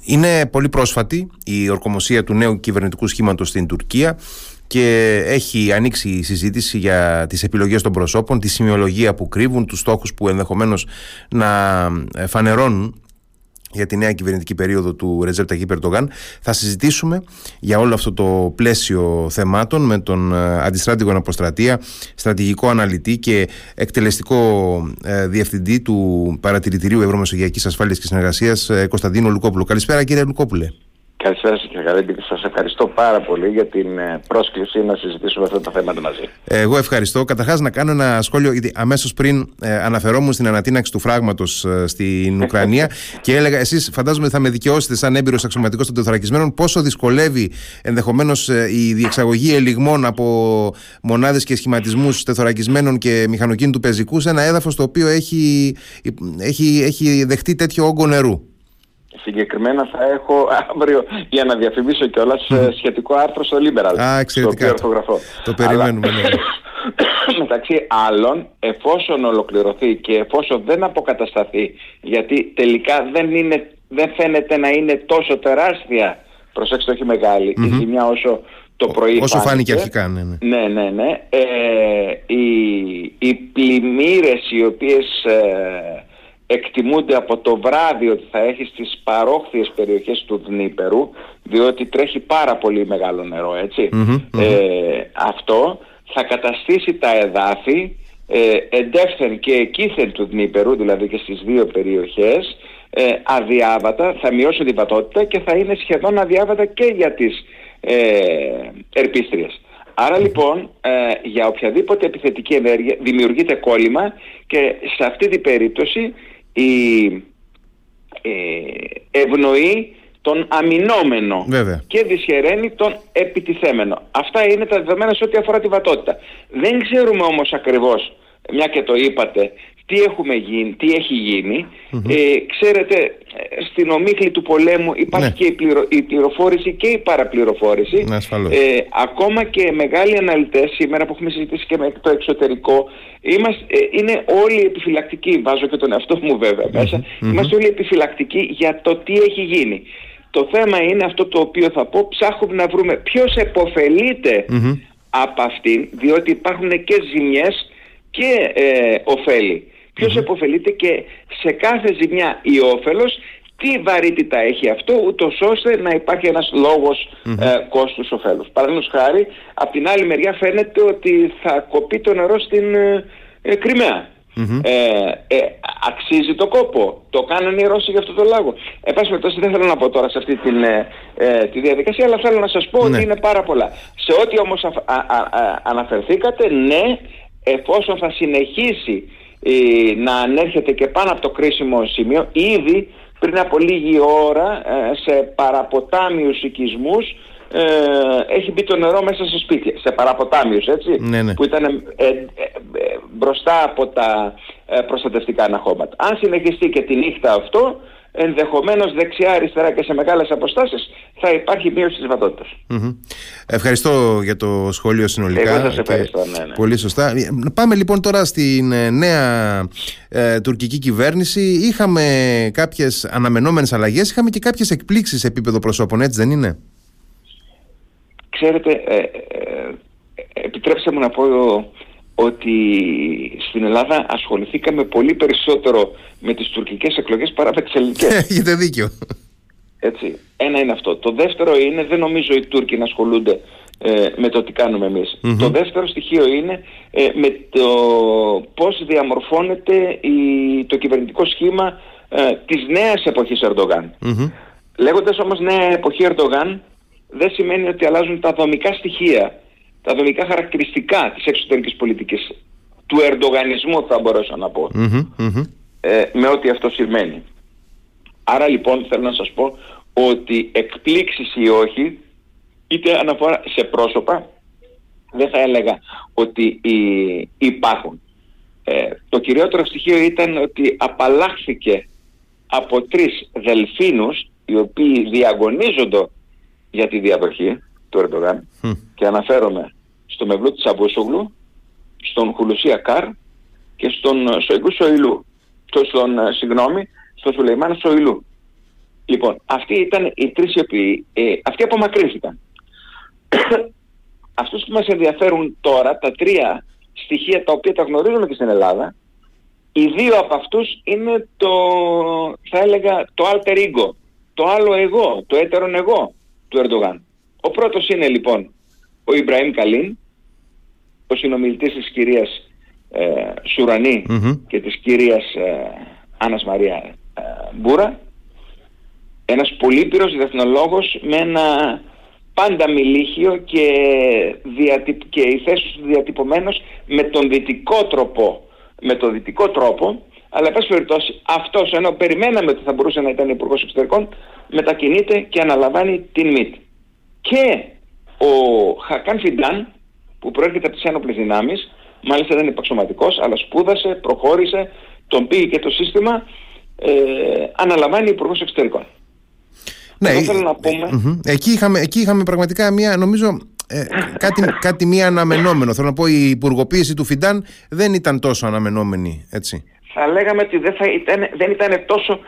Είναι πολύ πρόσφατη η ορκομοσία του νέου κυβερνητικού σχήματος στην Τουρκία και έχει ανοίξει η συζήτηση για τις επιλογές των προσώπων, τη σημειολογία που κρύβουν, τους στόχους που ενδεχομένως να φανερώνουν για τη νέα κυβερνητική περίοδο του Ρετζέπ Ταγί Περτογάν. Θα συζητήσουμε για όλο αυτό το πλαίσιο θεμάτων με τον ε, αντιστράτηγο Αποστρατεία, στρατηγικό αναλυτή και εκτελεστικό ε, διευθυντή του Παρατηρητηρίου Ευρωμεσογειακής Ασφάλειας και Συνεργασίας ε, Κωνσταντίνο Λουκόπουλο. Καλησπέρα κύριε Λουκόπουλε. Καλησπέρα σας κύριε Καρέμπη και σας ευχαριστώ πάρα πολύ για την ε, πρόσκληση να συζητήσουμε αυτά τα θέματα μαζί. Εγώ ευχαριστώ. Καταρχάς να κάνω ένα σχόλιο γιατί αμέσως πριν ε, αναφερόμουν στην ανατείναξη του φράγματος ε, στην Ουκρανία και έλεγα εσείς φαντάζομαι θα με δικαιώσετε σαν έμπειρος αξιωματικός των τεθωρακισμένων πόσο δυσκολεύει ενδεχομένως ε, η διεξαγωγή ελιγμών από μονάδες και σχηματισμούς τεθωρακισμένων και μηχανοκίνητου πεζικού σε ένα έδαφος το οποίο έχει, έχει, έχει δεχτεί τέτοιο όγκο νερού. Συγκεκριμένα θα έχω αύριο για να διαφημίσω κιόλας mm. σχετικό άρθρο στο Liberal. Α, εξαιρετικά. Το περιμένουμε. Αλλά... Ναι. μεταξύ άλλων, εφόσον ολοκληρωθεί και εφόσον δεν αποκατασταθεί, γιατί τελικά δεν, είναι, δεν φαίνεται να είναι τόσο τεράστια, προσέξτε όχι μεγάλη, η ζημιά όσο το πρωί Όσο φάνηκε αρχικά, ναι. Ναι, ναι, ναι. ναι. Ε, οι, οι πλημμύρες οι οποίες... Ε, εκτιμούνται από το βράδυ ότι θα έχει στις παρόχθιες περιοχές του Δνήπερου διότι τρέχει πάρα πολύ μεγάλο νερό Ε, αυτό θα καταστήσει τα εδάφη ε, εντεύθεν και εκείθεν του Δνήπερου δηλαδή και στις δύο περιοχές ε, αδιάβατα, θα μειώσει την πατότητα και θα είναι σχεδόν αδιάβατα και για τις ε, ερπίστριες. Άρα λοιπόν ε, για οποιαδήποτε επιθετική ενέργεια δημιουργείται κόλλημα και σε αυτή την περίπτωση η ε, ευνοεί τον αμυνόμενο και δυσχεραίνει τον επιτιθέμενο. Αυτά είναι τα δεδομένα σε ό,τι αφορά τη βατότητα. Δεν ξέρουμε όμως ακριβώς, μια και το είπατε, τι, έχουμε γίνει, τι έχει Ε, ξέρετε, στην ομίχλη του πολέμου υπάρχει ναι. και η, πληρο, η, πληροφόρηση και η παραπληροφόρηση. Ναι, ε, ακόμα και μεγάλοι αναλυτές σήμερα που έχουμε συζητήσει και με το εξωτερικό είμαστε, ε, είναι όλοι επιφυλακτικοί, βάζω και τον εαυτό μου βέβαια μέσα, είμαστε όλοι επιφυλακτικοί για το τι έχει γίνει. Το θέμα είναι αυτό το οποίο θα πω, ψάχνουμε να βρούμε ποιος επωφελείται από αυτήν, διότι υπάρχουν και ζημιές και ε, ωφέλη. Ποιος επωφελείται και σε κάθε ζημιά ή όφελος τι βαρύτητα έχει αυτό ούτως ώστε να υπάρχει ένας λόγος mm-hmm. ε, κόστους ωφέλους. Παραδείγματος χάρη, από την άλλη μεριά φαίνεται ότι θα κοπεί το νερό στην ε, ε κρυμαια Ε, ε, αξίζει το κόπο. Το κάνανε οι Ρώσοι για αυτό το λόγο. Εν πάση περιπτώσει δεν θέλω να πω τώρα σε αυτή την, ε, ε τη διαδικασία, αλλά θέλω να σας πω ότι ναι. είναι πάρα πολλά. Σε ό,τι όμως αναφερθήκατε, ναι, εφόσον θα συνεχίσει ε, να ανέρχεται και πάνω από το κρίσιμο σημείο ήδη πριν από λίγη ώρα ε, σε παραποτάμιους οικισμούς ε, έχει μπει το νερό μέσα σε σπίτια, σε παραποτάμιους έτσι, ναι, ναι. που ήταν μπροστά από τα προστατευτικά αναχώματα. Αν συνεχιστεί και τη νύχτα αυτό, ενδεχομένως δεξιά-αριστερά και σε μεγάλες αποστάσεις θα υπάρχει μείωση της βατοτητας Ευχαριστώ για το σχόλιο συνολικά. Εγώ σας ευχαριστώ, ναι, ναι. Πολύ σωστά. Πάμε λοιπόν τώρα στην ε, νέα ε, τουρκική κυβέρνηση. Είχαμε κάποιες αναμενόμενες αλλαγές, είχαμε και κάποιες εκπλήξεις σε επίπεδο προσώπων, έτσι δεν είναι; Ξέρετε, ε, ε, επιτρέψτε μου να πω ότι στην Ελλάδα ασχοληθήκαμε πολύ περισσότερο με τις τουρκικές εκλογές παρά με τις ελληνικές. Έχετε δίκιο. Έτσι. Ένα είναι αυτό. Το δεύτερο είναι, δεν νομίζω οι Τούρκοι να ασχολούνται ε, με το τι κάνουμε Το δεύτερο στοιχείο είναι ε, με το πώς διαμορφώνεται η, το κυβερνητικό σχήμα ε, της νέας εποχής Ερντογάν. Mm-hmm. Λέγοντας όμως νέα εποχή Ερντογάν δεν σημαίνει ότι αλλάζουν τα δομικά στοιχεία τα δομικά χαρακτηριστικά της εξωτερικής πολιτικής του ερντογανισμού θα μπορέσω να πω ε, με ό,τι αυτό σημαίνει. Άρα λοιπόν θέλω να σας πω ότι εκπλήξεις ή όχι είτε αναφορά σε πρόσωπα δεν θα έλεγα ότι υπάρχουν. Ε, το κυριότερο στοιχείο ήταν ότι απαλλάχθηκε από τρεις δελφίνους οι οποίοι διαγωνίζονται για τη διαδοχή του Ερντογάν και αναφέρομαι στο Μευλού της Αμπούσογλου, στον Χουλουσία Καρ και στον Σοϊγκού Σοηλού, στον, ε, συγγνώμη, στον Σουλεϊμάν Σοηλού. Λοιπόν, αυτοί ήταν οι τρεις οι οποίοι, ε, αυτοί απομακρύνθηκαν. Αυτούς που μας ενδιαφέρουν τώρα, τα τρία στοιχεία τα οποία τα γνωρίζουμε και στην Ελλάδα, οι δύο από αυτούς είναι το, θα έλεγα, το alter ego, το άλλο εγώ, το έτερον εγώ του Ερντογάν. Ο πρώτος είναι λοιπόν ο Ιμπραήμ Καλίν, ο συνομιλητής της κυρίας ε, σουρανη και της κυρίας ε, Άννας Μαρία ε, Μπούρα, ένας πολύπυρος διεθνολόγος με ένα πάντα μιλήχιο και, διατυπ... και η θέση του διατυπωμένος με τον δυτικό τρόπο, με τον δυτικό τρόπο, αλλά πάση περιπτώσει αυτός ενώ περιμέναμε ότι θα μπορούσε να ήταν υπουργός εξωτερικών, μετακινείται και αναλαμβάνει την ΜΙΤ. Και ο Χακάν Φιντάν, που προέρχεται από τις ένοπλες δυνάμεις, μάλιστα δεν είναι υπαξωματικός, αλλά σπούδασε, προχώρησε, τον πήγε και το σύστημα, ε, αναλαμβάνει υπουργό εξωτερικών. Ναι, θέλω να πούμε... εκεί, είχαμε, εκεί είχαμε πραγματικά μια, νομίζω, ε, κάτι, κάτι μία αναμενόμενο. Θέλω να πω, η υπουργοποίηση του Φιντάν δεν ήταν τόσο αναμενόμενη, έτσι. Θα λέγαμε ότι δεν, θα ήταν, δεν ήταν τόσο ε,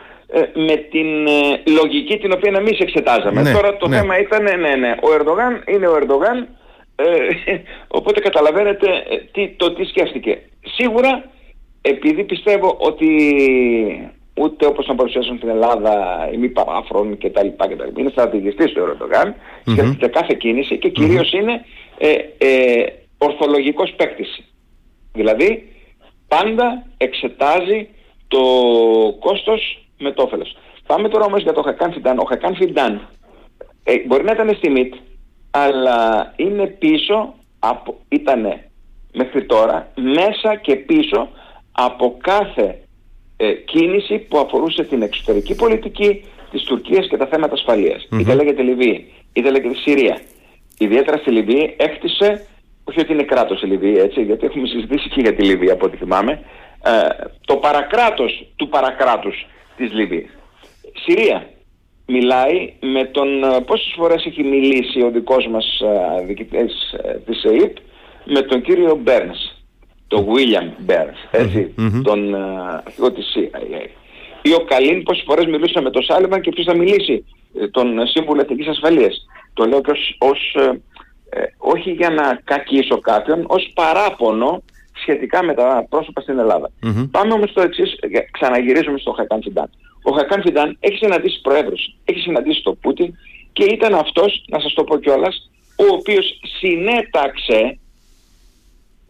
με την ε, λογική την οποία εμείς εξετάζαμε. Ναι, Τώρα το ναι. θέμα ήταν, ναι, ναι, ο Ερντογάν είναι ο Ερντογάν, ε, οπότε καταλαβαίνετε τι, το τι σκέφτηκε. Σίγουρα, επειδή πιστεύω ότι ούτε όπως να παρουσιάσουν στην Ελλάδα οι μη παράφρον και τα λοιπά και τα λοιπά. Είναι στρατηγιστής του Ερντογάν, mm-hmm. κάθε κίνηση και κυριως είναι ε, ε, ορθολογικός παίκτης. Δηλαδή πάντα εξετάζει το κόστος με το όφελος. Πάμε τώρα όμως για το Χακάν Φιντάν. Ο Χακάν Φιντάν ε, μπορεί να ήταν στη ΜΙΤ, αλλά είναι πίσω, από, ήτανε μέχρι τώρα, μέσα και πίσω από κάθε ε, κίνηση που αφορούσε την εξωτερική πολιτική της Τουρκίας και τα θέματα ασφαλείας. Mm-hmm. Είτε λέγεται Λιβύη, είτε λέγεται Συρία. Ιδιαίτερα στη Λιβύη έκτισε, όχι ότι είναι κράτος η Λιβύη έτσι, γιατί έχουμε συζητήσει και για τη Λιβύη από ό,τι θυμάμαι, ε, το παρακράτος του παρακράτους της Λιβύης. Συρία. Μιλάει με τον, ε, πόσες φορές έχει μιλήσει ο δικός μας ε, διοικητής ε, της ΕΕΠ με τον κύριο Μπέρνς το William Burns, ετσι τον αρχηγό της CIA. Ή ο Καλίν πόσες φορές μιλούσε με τον Σάλεμαν και ποιος θα μιλήσει, ε, τον Σύμβουλο Εθνικής Ασφαλείας. Το λέω και ως, ως ε, ε, όχι για να κακίσω κάποιον, ως παράπονο σχετικά με τα πρόσωπα στην ελλαδα Πάμε όμως στο εξής, ξαναγυρίζουμε στο Χακάν Φιντάν. Ο Χακάν Φιντάν έχει συναντήσει προέδρους, έχει συναντήσει τον Πούτιν και ήταν αυτός, να σας το πω κιόλας, ο οποίος συνέταξε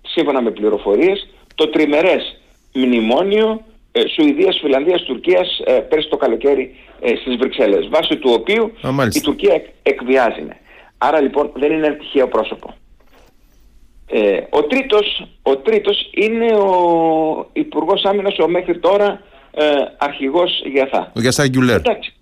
σύμφωνα με πληροφορίες, το τριμερές μνημόνιο ε, Σουηδίας, Φιλανδίας, Τουρκίας ε, πέρσι το καλοκαίρι ε, στις Βρυξέλλες, βάσει του οποίου η Τουρκία εκ, εκβιάζει. Άρα λοιπόν δεν είναι ένα τυχαίο πρόσωπο. Ε, ο, τρίτος, ο τρίτος είναι ο Υπουργός Άμυνας, ο μέχρι τώρα ε, αρχηγός Γιαθά. Ο Γιαθά Γκιουλέρ. Εντάξει.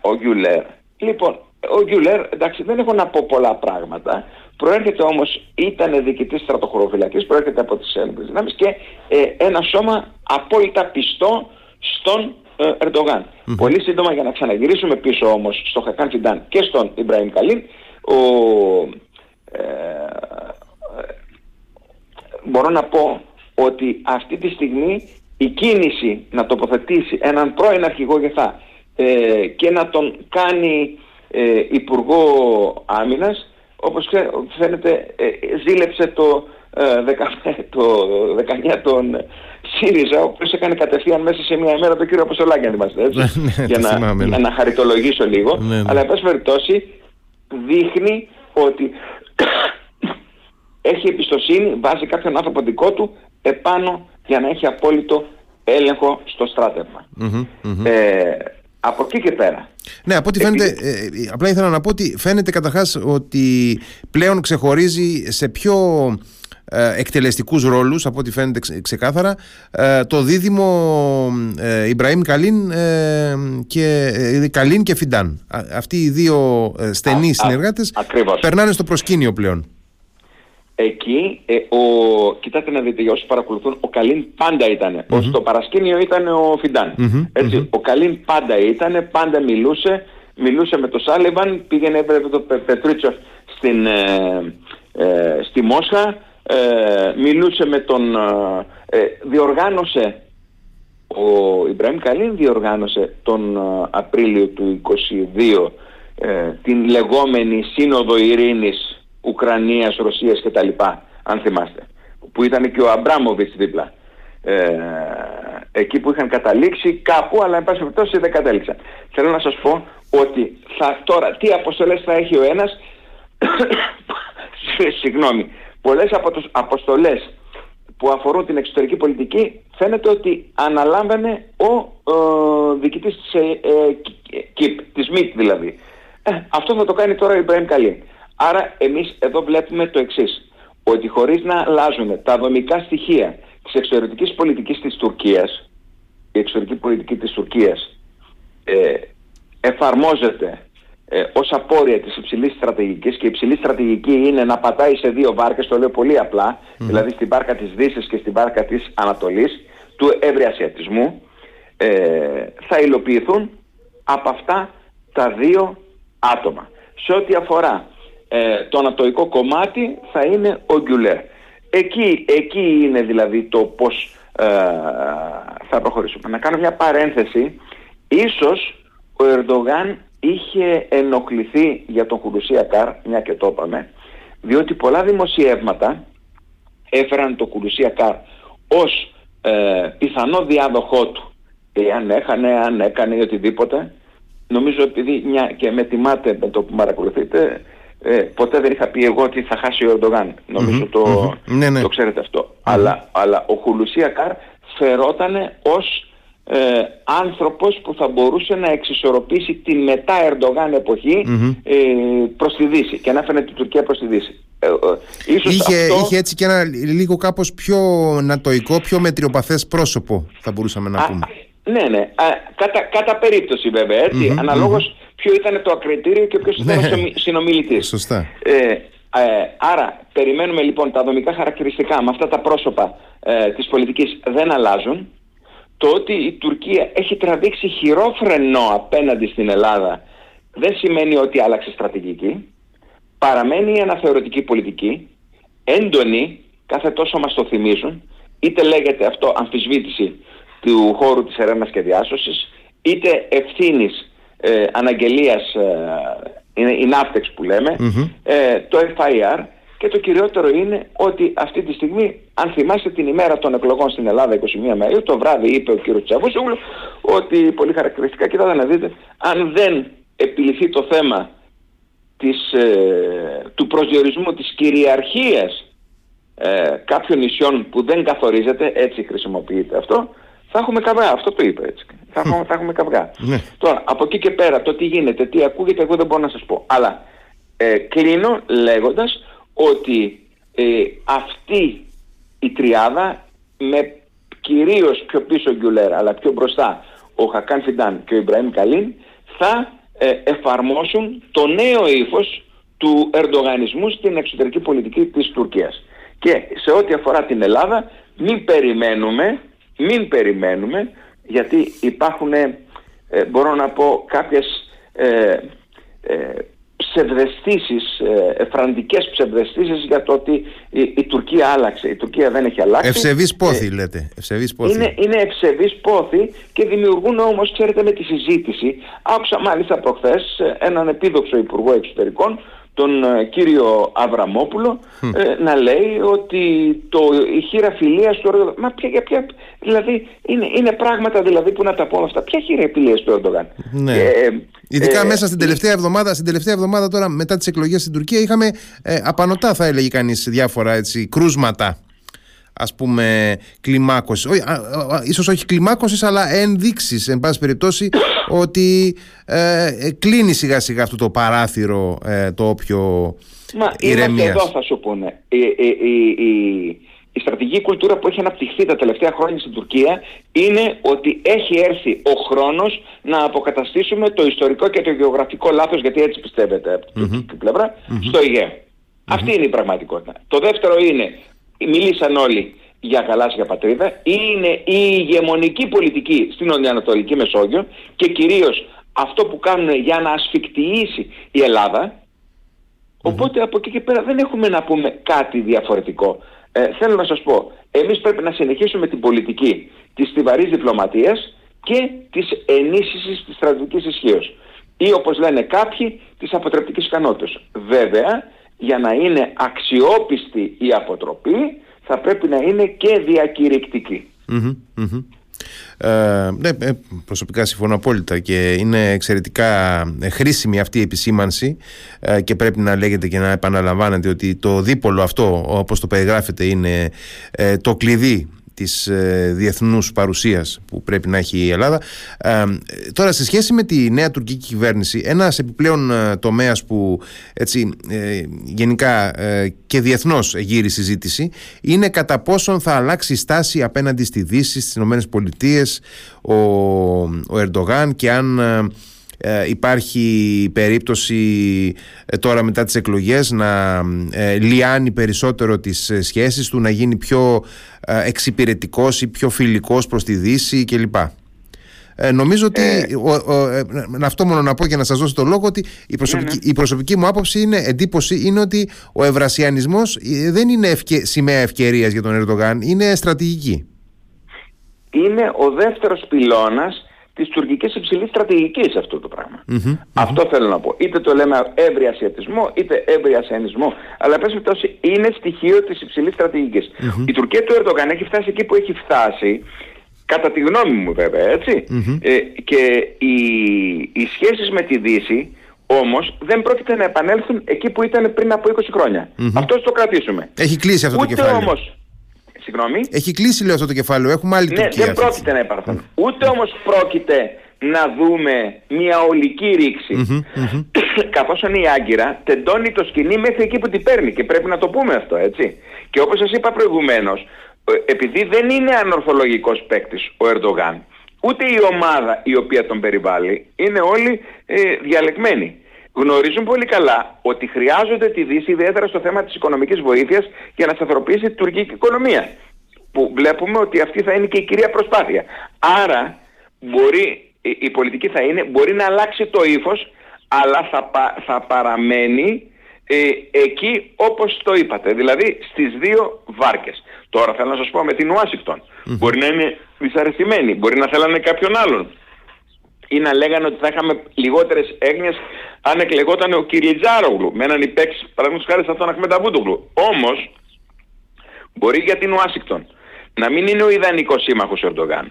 Ο Γκιουλέρ. Λοιπόν, ο Γκιουλέρ, εντάξει, δεν έχω να πω πολλά πράγματα. Προέρχεται όμως, ήταν διοικητής στρατοχωροφυλακής, προέρχεται από τις Έλληνες δυνάμεις και ε, ένα σώμα απόλυτα πιστό στον ε, ερντογαν Πολύ σύντομα για να ξαναγυρίσουμε πίσω όμως στο Χακάν Φιντάν και στον Ιμπραήμ Καλίν, ο, ε, μπορώ να πω ότι αυτή τη στιγμή η κίνηση να τοποθετήσει έναν πρώην αρχηγό γεθά ε, και να τον κάνει ε, Υπουργό Άμυνας όπως φαίνεται ε, ζήλεψε το, ε, το 19 τον ΣΥΡΙΖΑ, ο οποίος έκανε κατευθείαν μέσα σε μια ημέρα τον κύριο Αποστολάκη, αν θυμάστε έτσι, ναι, ναι, για, να, ναι. για να χαριτολογήσω λίγο. Αλλά, εν πάση περιπτώσει, δείχνει ότι έχει εμπιστοσύνη, βάζει κάποιον άνθρωπο δικό του επάνω για να έχει απόλυτο έλεγχο στο στρατευμα Ε, από εκεί και πέρα. Ναι, από ό,τι φαίνεται, ε, ε, απλά ήθελα να πω ότι φαίνεται καταρχάς ότι πλέον ξεχωρίζει σε πιο ε, εκτελεστικούς ρόλους από ό,τι φαίνεται ξεκάθαρα ε, το δίδυμο ε, Ιμπραήμ Καλίν, και, Καλίν και Φιντάν. Αυτοί οι δύο στενοί συνεργάτες περνάνε στο προσκήνιο πλέον. Εκεί, ε, ο, κοιτάξτε να δείτε για όσοι παρακολουθούν, ο Καλίν πάντα ήταν. Mm-hmm. Στο παρασκήνιο ήταν ο Φιντάν. ετσι Ο Καλίν πάντα ήταν, πάντα μιλούσε. Μιλούσε με τον Σάλεβαν, πήγαινε έπρεπε το Πετρούτσοφ στην, ε, ε, στη Μόσχα, ε, μιλούσε με τον... Ε, διοργάνωσε ο Ιμπραήμ Καλίν διοργάνωσε τον Απρίλιο του 22 την λεγόμενη Σύνοδο Ειρήνης Ουκρανίας, Ρωσίας κτλ. αν θυμάστε που ήταν και ο Αμπράμοβιτς δίπλα ε, εκεί που είχαν καταλήξει κάπου αλλά εν πάση περιπτώσει δεν κατέληξαν θέλω να σας πω ότι θα, τώρα τι αποστολές θα έχει ο ένας συγγνώμη πολλές από τους αποστολές που αφορούν την εξωτερική πολιτική φαίνεται ότι αναλάμβανε ο ε, διοικητής της ε, ε, ΚΙΠ, της ΜΙΤ δηλαδή. Ε, αυτό θα το κάνει τώρα ο Ιμπραήμ Καλή. Άρα εμείς εδώ βλέπουμε το εξής, ότι χωρίς να αλλάζουν τα δομικά στοιχεία της εξωτερικής πολιτικής της Τουρκίας, η εξωτερική πολιτική της Τουρκίας ε, εφαρμόζεται ε, ως απόρρια της υψηλής στρατηγικής και η υψηλή στρατηγική είναι να πατάει σε δύο βάρκες, το λέω πολύ δηλαδή στην βάρκα της Δύσης και στην βάρκα της Ανατολής, του Ευρυασιατισμού, ε, θα υλοποιηθούν από αυτά τα δύο άτομα. Σε ό,τι αφορά ε, το ανατολικό κομμάτι θα είναι ο Γκιουλέρ. Εκεί, εκεί είναι δηλαδή το πώς ε, θα προχωρήσουμε. Να κάνω μια παρένθεση. Ίσως ο Ερντογάν είχε ενοχληθεί για τον Χουρουσία Καρ, μια και το είπαμε, διότι πολλά δημοσιεύματα έφεραν τον Χουρουσία Καρ ως ε, πιθανό διάδοχό του. Εάν έχανε, αν έκανε ή οτιδήποτε, νομίζω επειδή μια, και με τιμάτε με το που παρακολουθείτε, ε, ποτέ δεν είχα πει εγώ ότι θα χάσει ο Ερντογάν. το, ναι, ναι. το ξέρετε Αλλά, αλλά ο Χουλουσία Καρ φερότανε ως ε, άνθρωπος που θα μπορούσε να εξισορροπήσει τη μετά Ερντογάν εποχή ε, προς τη Δύση και να έφερε την Τουρκία προς τη Δύση. Ε, ε, ίσως είχε, αυτό... είχε έτσι και ένα λίγο κάπως πιο νατοικό, πιο μετριοπαθές πρόσωπο θα μπορούσαμε να πούμε. ναι, ναι. Α, κατά, κατά περίπτωση βέβαια, έτσι. αναλογως ποιο ήταν το ακριτήριο και ποιος ήταν ο ναι. συνομιλητής. Σωστά. Ε, άρα περιμένουμε λοιπόν τα δομικά χαρακτηριστικά με αυτά τα πρόσωπα ε, της πολιτικής δεν αλλάζουν το ότι η Τουρκία έχει τραβήξει χειρόφρενο απέναντι στην Ελλάδα δεν σημαίνει ότι άλλαξε στρατηγική. Παραμένει η αναθεωρητική πολιτική, έντονη, κάθε τόσο μας το θυμίζουν, είτε λέγεται αυτό αμφισβήτηση του χώρου της ερεύνας και διάσωσης, είτε ευθύνης ε, αναγγελίας, ε, είναι η ναύτεξ που λέμε, ε, το FIR, και το κυριότερο είναι ότι αυτή τη στιγμή, αν θυμάστε την ημέρα των εκλογών στην Ελλάδα, 21 Μαΐου, το βράδυ είπε ο κ. Τσαβούσογλου ότι πολύ χαρακτηριστικά, κοιτάτε να δείτε, αν δεν επιληθεί το θέμα της, ε, του προσδιορισμού της κυριαρχίας ε, κάποιων νησιών που δεν καθορίζεται, έτσι χρησιμοποιείται αυτό, θα έχουμε καυγά. Αυτό το είπε έτσι. Θα, έχουμε, θα έχουμε καυγά. Ναι. Τώρα, από εκεί και πέρα, το τι γίνεται, τι ακούγεται, εγώ δεν μπορώ να σας πω. Αλλά ε, κλείνω λέγοντας ότι ε, αυτή η τριάδα με κυρίως πιο πίσω Γκιουλέρ αλλά πιο μπροστά ο Χακάν Φιντάν και ο Ιμπραήμ Καλίν θα ε, εφαρμόσουν το νέο ύφος του ερντογανισμού στην εξωτερική πολιτική της Τουρκίας. Και σε ό,τι αφορά την Ελλάδα μην περιμένουμε, μην περιμένουμε γιατί υπάρχουν ε, μπορώ να πω κάποιες ε, ψευδεστήσεις, ε, εφραντικές ψευδεστήσεις για το ότι η, Τουρκία άλλαξε. Η Τουρκία δεν έχει αλλάξει. Ευσεβής πόθη ε, λέτε. Ευσεβής πόθη. Είναι, είναι ευσεβής πόθη και δημιουργούν όμως, ξέρετε, με τη συζήτηση. Άκουσα μάλιστα προχθές ε, έναν επίδοξο Υπουργό Εξωτερικών τον ε, κύριο Αβραμόπουλο ε, να λέει ότι το, η χείρα φιλίας του Ερντογάν μα ποια, ποια, δηλαδή είναι, είναι πράγματα δηλαδή που να τα πω αυτά. Ποια χείρα φιλίας του Ερντογάν; Ναι. ε, Ειδικά μέσα στην τελευταία εβδομάδα στην τελευταία εβδομάδα τώρα μετά τις εκλογές στην Τουρκία είχαμε απανοτά θα έλεγε κανείς διάφορα έτσι, κρούσματα ας πούμε κλιμάκωσης. Ίσως όχι κλιμάκωσης αλλά ενδείξεις εν πάση περιπτώσει ότι ε, ε, κλείνει σιγά σιγά αυτό το παράθυρο ε, το όποιο Μα ηρεμίας. εδώ θα σου πούνε. Η, η, η, η στρατηγική κουλτούρα που έχει αναπτυχθεί τα τελευταία χρόνια στην Τουρκία είναι ότι έχει έρθει ο χρόνος να αποκαταστήσουμε το ιστορικό και το γεωγραφικό λάθος γιατί έτσι πιστεύετε από την mm πλευρα στο αιγαιο Αυτή είναι η πραγματικότητα. Το δεύτερο είναι μιλήσαν όλοι για γαλάζια πατρίδα, είναι η ηγεμονική πολιτική στην Ανατολική Μεσόγειο και κυρίως αυτό που κάνουν για να ασφικτιήσει η Ελλάδα. Οπότε από εκεί και πέρα δεν έχουμε να πούμε κάτι διαφορετικό. ε, θέλω να σας πω, εμείς πρέπει να συνεχίσουμε την πολιτική της στιβαρής διπλωματίας και της ενίσχυσης της στρατιωτικής ισχύως. Ή όπως λένε κάποιοι, της αποτρεπτικής ικανότητας. Βέβαια, για να είναι αξιόπιστη η αποτροπή, θα πρέπει να είναι και διακηρυκτική. Ε, ναι, ε, προσωπικά συμφωνώ απόλυτα και είναι εξαιρετικά ε, χρήσιμη αυτή η επισήμανση ε, και πρέπει να λέγεται και να επαναλαμβάνεται ότι το δίπολο αυτό όπως το περιγράφεται είναι το κλειδί της ε, διεθνούς παρουσίας που πρέπει να έχει η Ελλάδα. Ε, τώρα σε σχέση με τη νέα τουρκική κυβέρνηση ένας επιπλέον ε, τομέας που έτσι ε, γενικά και διεθνώς γύρει συζήτηση είναι κατά πόσον θα αλλάξει η στάση απέναντι στη Δύση, στις Ηνωμένες Πολιτείες ο, ο Ερντογάν και αν ε, υπάρχει περίπτωση ε, τώρα μετά τις εκλογές να ε, λιάνει περισσότερο τις ε, σχέσεις του, να γίνει πιο εξυπηρετικός ή πιο φιλικός προς τη Δύση κλπ. Ε, νομίζω ότι αυτό μόνο να πω και να σας δώσω το λόγο ότι η προσωπική, ναι, ναι. η προσωπική μου άποψη είναι εντύπωση είναι ότι ο ευρασιανισμός δεν είναι ευκαι, σημαία ευκαιρίας για τον Ερντογάν, είναι στρατηγική. Είναι ο δεύτερος πυλώνας της τουρκικής υψηλής στρατηγικής αυτό το πραγμα Αυτό θέλω να πω. Είτε το λέμε εύρη ασιατισμό, είτε εύρη ασιανισμό. Αλλά πες περιπτώσει είναι στοιχείο της υψηλής στρατηγικής. Η Τουρκία του Ερντογάν έχει φτάσει εκεί που έχει φτάσει. Κατά τη γνώμη μου βέβαια, Ε, και οι, οι σχέσεις με τη Δύση όμως δεν πρόκειται να επανέλθουν εκεί που ήταν πριν από 20 χρόνια. Αυτό το κρατήσουμε. Έχει κλείσει αυτό Ούτε το κεφάλαιο. Όμως, Συγγνώμη. Έχει κλείσει λέω αυτό το κεφάλαιο. Έχουμε άλλη ναι, Δεν πρόκειται να υπαρθούν. Ούτε όμως πρόκειται να δούμε μια ολική ρήξη. Καθώς είναι η Άγκυρα τεντώνει το σκηνή μέχρι εκεί που την παίρνει και πρέπει να το πούμε αυτό έτσι. Και όπως σας είπα προηγουμένως, ε, επειδή δεν είναι ανορθολογικός παίκτης ο Ερντογάν, ούτε η ομάδα η οποία τον περιβάλλει, είναι όλοι ε, διαλεκμένοι γνωρίζουν πολύ καλά ότι χρειάζονται τη Δύση ιδιαίτερα στο θέμα της οικονομικής βοήθειας για να σταθεροποιήσει την τουρκική οικονομία. Που βλέπουμε ότι αυτή θα είναι και η κυρία προσπάθεια. Άρα μπορεί, η πολιτική θα είναι, μπορεί να αλλάξει το ύφος, αλλά θα, θα παραμένει ε, εκεί όπως το είπατε, δηλαδή στις δύο βάρκες. Τώρα θέλω να σας πω με την ουασιγκτον Μπορεί να είναι δυσαρεστημένη, μπορεί να θέλανε κάποιον άλλον ή να λέγανε ότι θα είχαμε λιγότερες έγνοιες αν εκλεγόταν ο Κυριτζάρογλου με έναν υπέξ παραδείγματος χάρη σαν τον Αχμεταβούτογλου. Όμως μπορεί για την Ουάσιγκτον να μην είναι ο ιδανικός σύμμαχος ο ερντογαν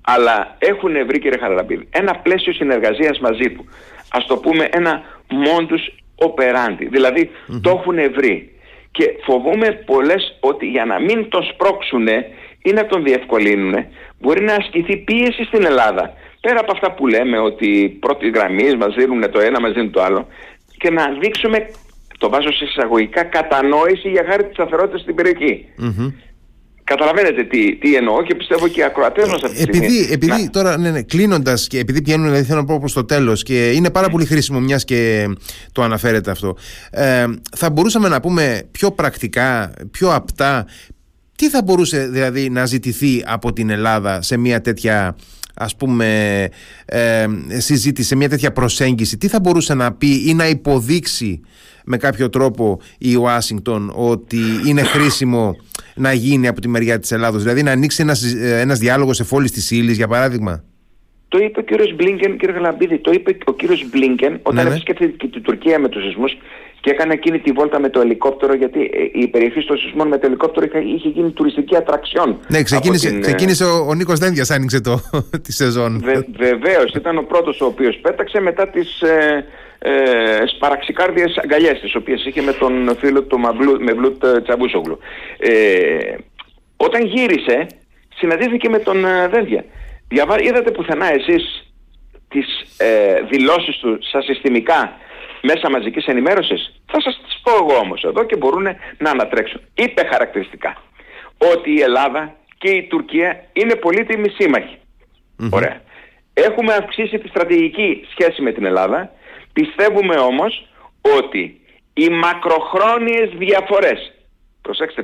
αλλά έχουν βρει κύριε Χαραλαμπίδη ένα πλαίσιο συνεργασίας μαζί του. Ας το πούμε ένα μόντους operandi. δηλαδη το έχουν βρει. Και φοβούμε πολλές ότι για να μην το σπρώξουν ή να τον διευκολύνουν μπορεί να ασκηθεί πίεση στην Ελλάδα πέρα από αυτά που λέμε ότι πρώτη γραμμή μας δίνουν το ένα, μας δίνουν το άλλο και να δείξουμε, το βάζω σε εισαγωγικά, κατανόηση για χάρη της σταθερότητας στην περιοχή. Καταλαβαίνετε τι, τι εννοώ και πιστεύω και οι ακροατές μας αυτή τη στιγμή. Επειδή, επειδή τώρα, ναι, ναι, κλείνοντας και επειδή πιάνουν, δηλαδή θέλω να πω προς το τέλος και είναι πάρα πολύ χρήσιμο, μιας και το αναφέρετε αυτό, ε, θα μπορούσαμε να πούμε πιο πρακτικά, πιο απτά, τι θα μπορούσε δηλαδή να ζητηθεί από την Ελλάδα σε μια τέτοια ας πούμε ε, συζήτηση, σε μια τέτοια προσέγγιση τι θα μπορούσε να πει ή να υποδείξει με κάποιο τρόπο η Ουάσιγκτον ότι είναι χρήσιμο να γίνει από τη μεριά της Ελλάδος δηλαδή να ανοίξει ένας, ε, ένας διάλογος εφόλης της ύλης για παράδειγμα; Το είπε ο κύριος Μπλίνκεν, κύριε Γαλαμπίδη, το είπε ο κύριος Μπλίνκεν όταν ναι, ναι. επισκέφθηκε και την Τουρκία με τους σεισμούς και έκανε εκείνη τη βόλτα με το ελικόπτερο γιατί ε, η περιοχή των σεισμών με το ελικόπτερο είχε γίνει τουριστική ατραξιόν. Ναι, ξεκίνησε, την... Ε, ξεκίνησε ο, ο Νίκος Δένδιας άνοιξε το, τη σεζόν. Βε, βεβαίως, ήταν ο πρώτος ο οποίος πέταξε μετά τις ε, ε, σπαραξικάρδιες αγκαλιές τις οποίες είχε με τον φίλο του με Βλούτ Τσαμπούσογλου. Ε, όταν γύρισε συναντήθηκε με τον ε, Δένδια. Διαβά... Είδατε πουθενά εσείς τις ε, δηλώσεις του στα συστημικά μέσα μαζικής ενημέρωσης; Θα σας τις πω εγώ όμως εδώ και μπορούν να ανατρέξουν. Είπε χαρακτηριστικά ότι η Ελλάδα και η Τουρκία είναι πολύτιμοι σύμμαχοι. Ωραία. Έχουμε αυξήσει τη στρατηγική σχέση με την Ελλάδα. Πιστεύουμε όμως ότι οι μακροχρόνιες διαφορές, προσέξτε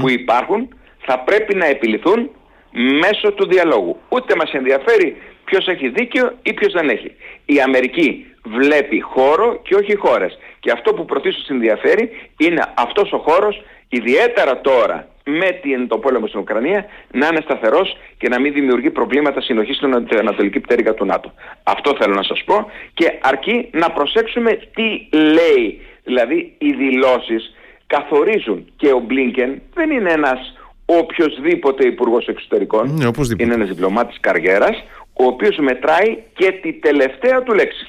που υπάρχουν θα πρέπει να επιληθούν μέσω του διαλόγου. Ούτε μας ενδιαφέρει ποιος έχει δίκιο ή ποιος δεν έχει. Η Αμερική βλέπει χώρο και όχι χώρες. Και αυτό που πρωτίστως ενδιαφέρει είναι αυτός ο χώρος ιδιαίτερα τώρα με την, το πόλεμο στην Ουκρανία να είναι σταθερός και να μην δημιουργεί προβλήματα συνοχής στην ανατολική πτέρυγα του ΝΑΤΟ. Αυτό θέλω να σας πω και αρκεί να προσέξουμε τι λέει. Δηλαδή οι δηλώσεις καθορίζουν και ο Μπλίνκεν δεν είναι ένας οποιοδήποτε υπουργός εξωτερικών, ναι, είναι ένας διπλωμάτης καριέρας, ο οποίος μετράει και τη τελευταία του λέξη.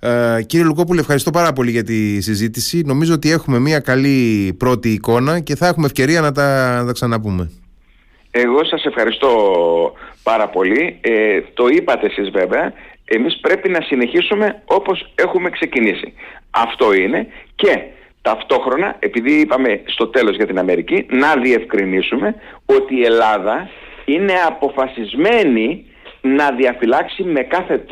Ε, κύριε Λουκόπουλε, ευχαριστώ πάρα πολύ για τη συζήτηση. Νομίζω ότι έχουμε μια καλή πρώτη εικόνα και θα έχουμε ευκαιρία να τα, να τα ξαναπούμε. Εγώ σας ευχαριστώ πάρα πολύ. Ε, το είπατε εσείς βέβαια. Εμείς πρέπει να συνεχίσουμε όπως έχουμε ξεκινήσει. Αυτό είναι και ταυτόχρονα, επειδή είπαμε στο τέλος για την Αμερική, να διευκρινίσουμε ότι η Ελλάδα είναι αποφασισμένη να διαφυλάξει με κάθε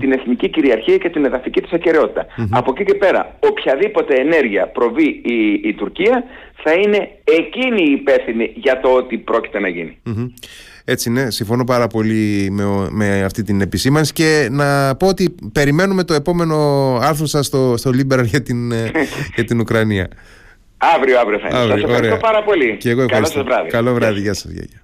την εθνική κυριαρχία και την εδαφική της ακεραιοτητα Από εκεί και πέρα, οποιαδήποτε ενέργεια προβεί η, η Τουρκία θα είναι εκείνη η υπεύθυνη για το ότι πρόκειται να γίνει. Έτσι ναι, συμφωνώ πάρα πολύ με, με αυτή την επισήμανση και να πω ότι περιμένουμε το επόμενο άρθρο σας στο, στο Liberal για την, ε, για την Ουκρανία. Αύριο, αύριο θα είναι. Σας ευχαριστώ πάρα πολύ. Και εγώ ευχαριστώ. Καλό βράδυ. Καλό βράδυ. Γεια σας. Γεια.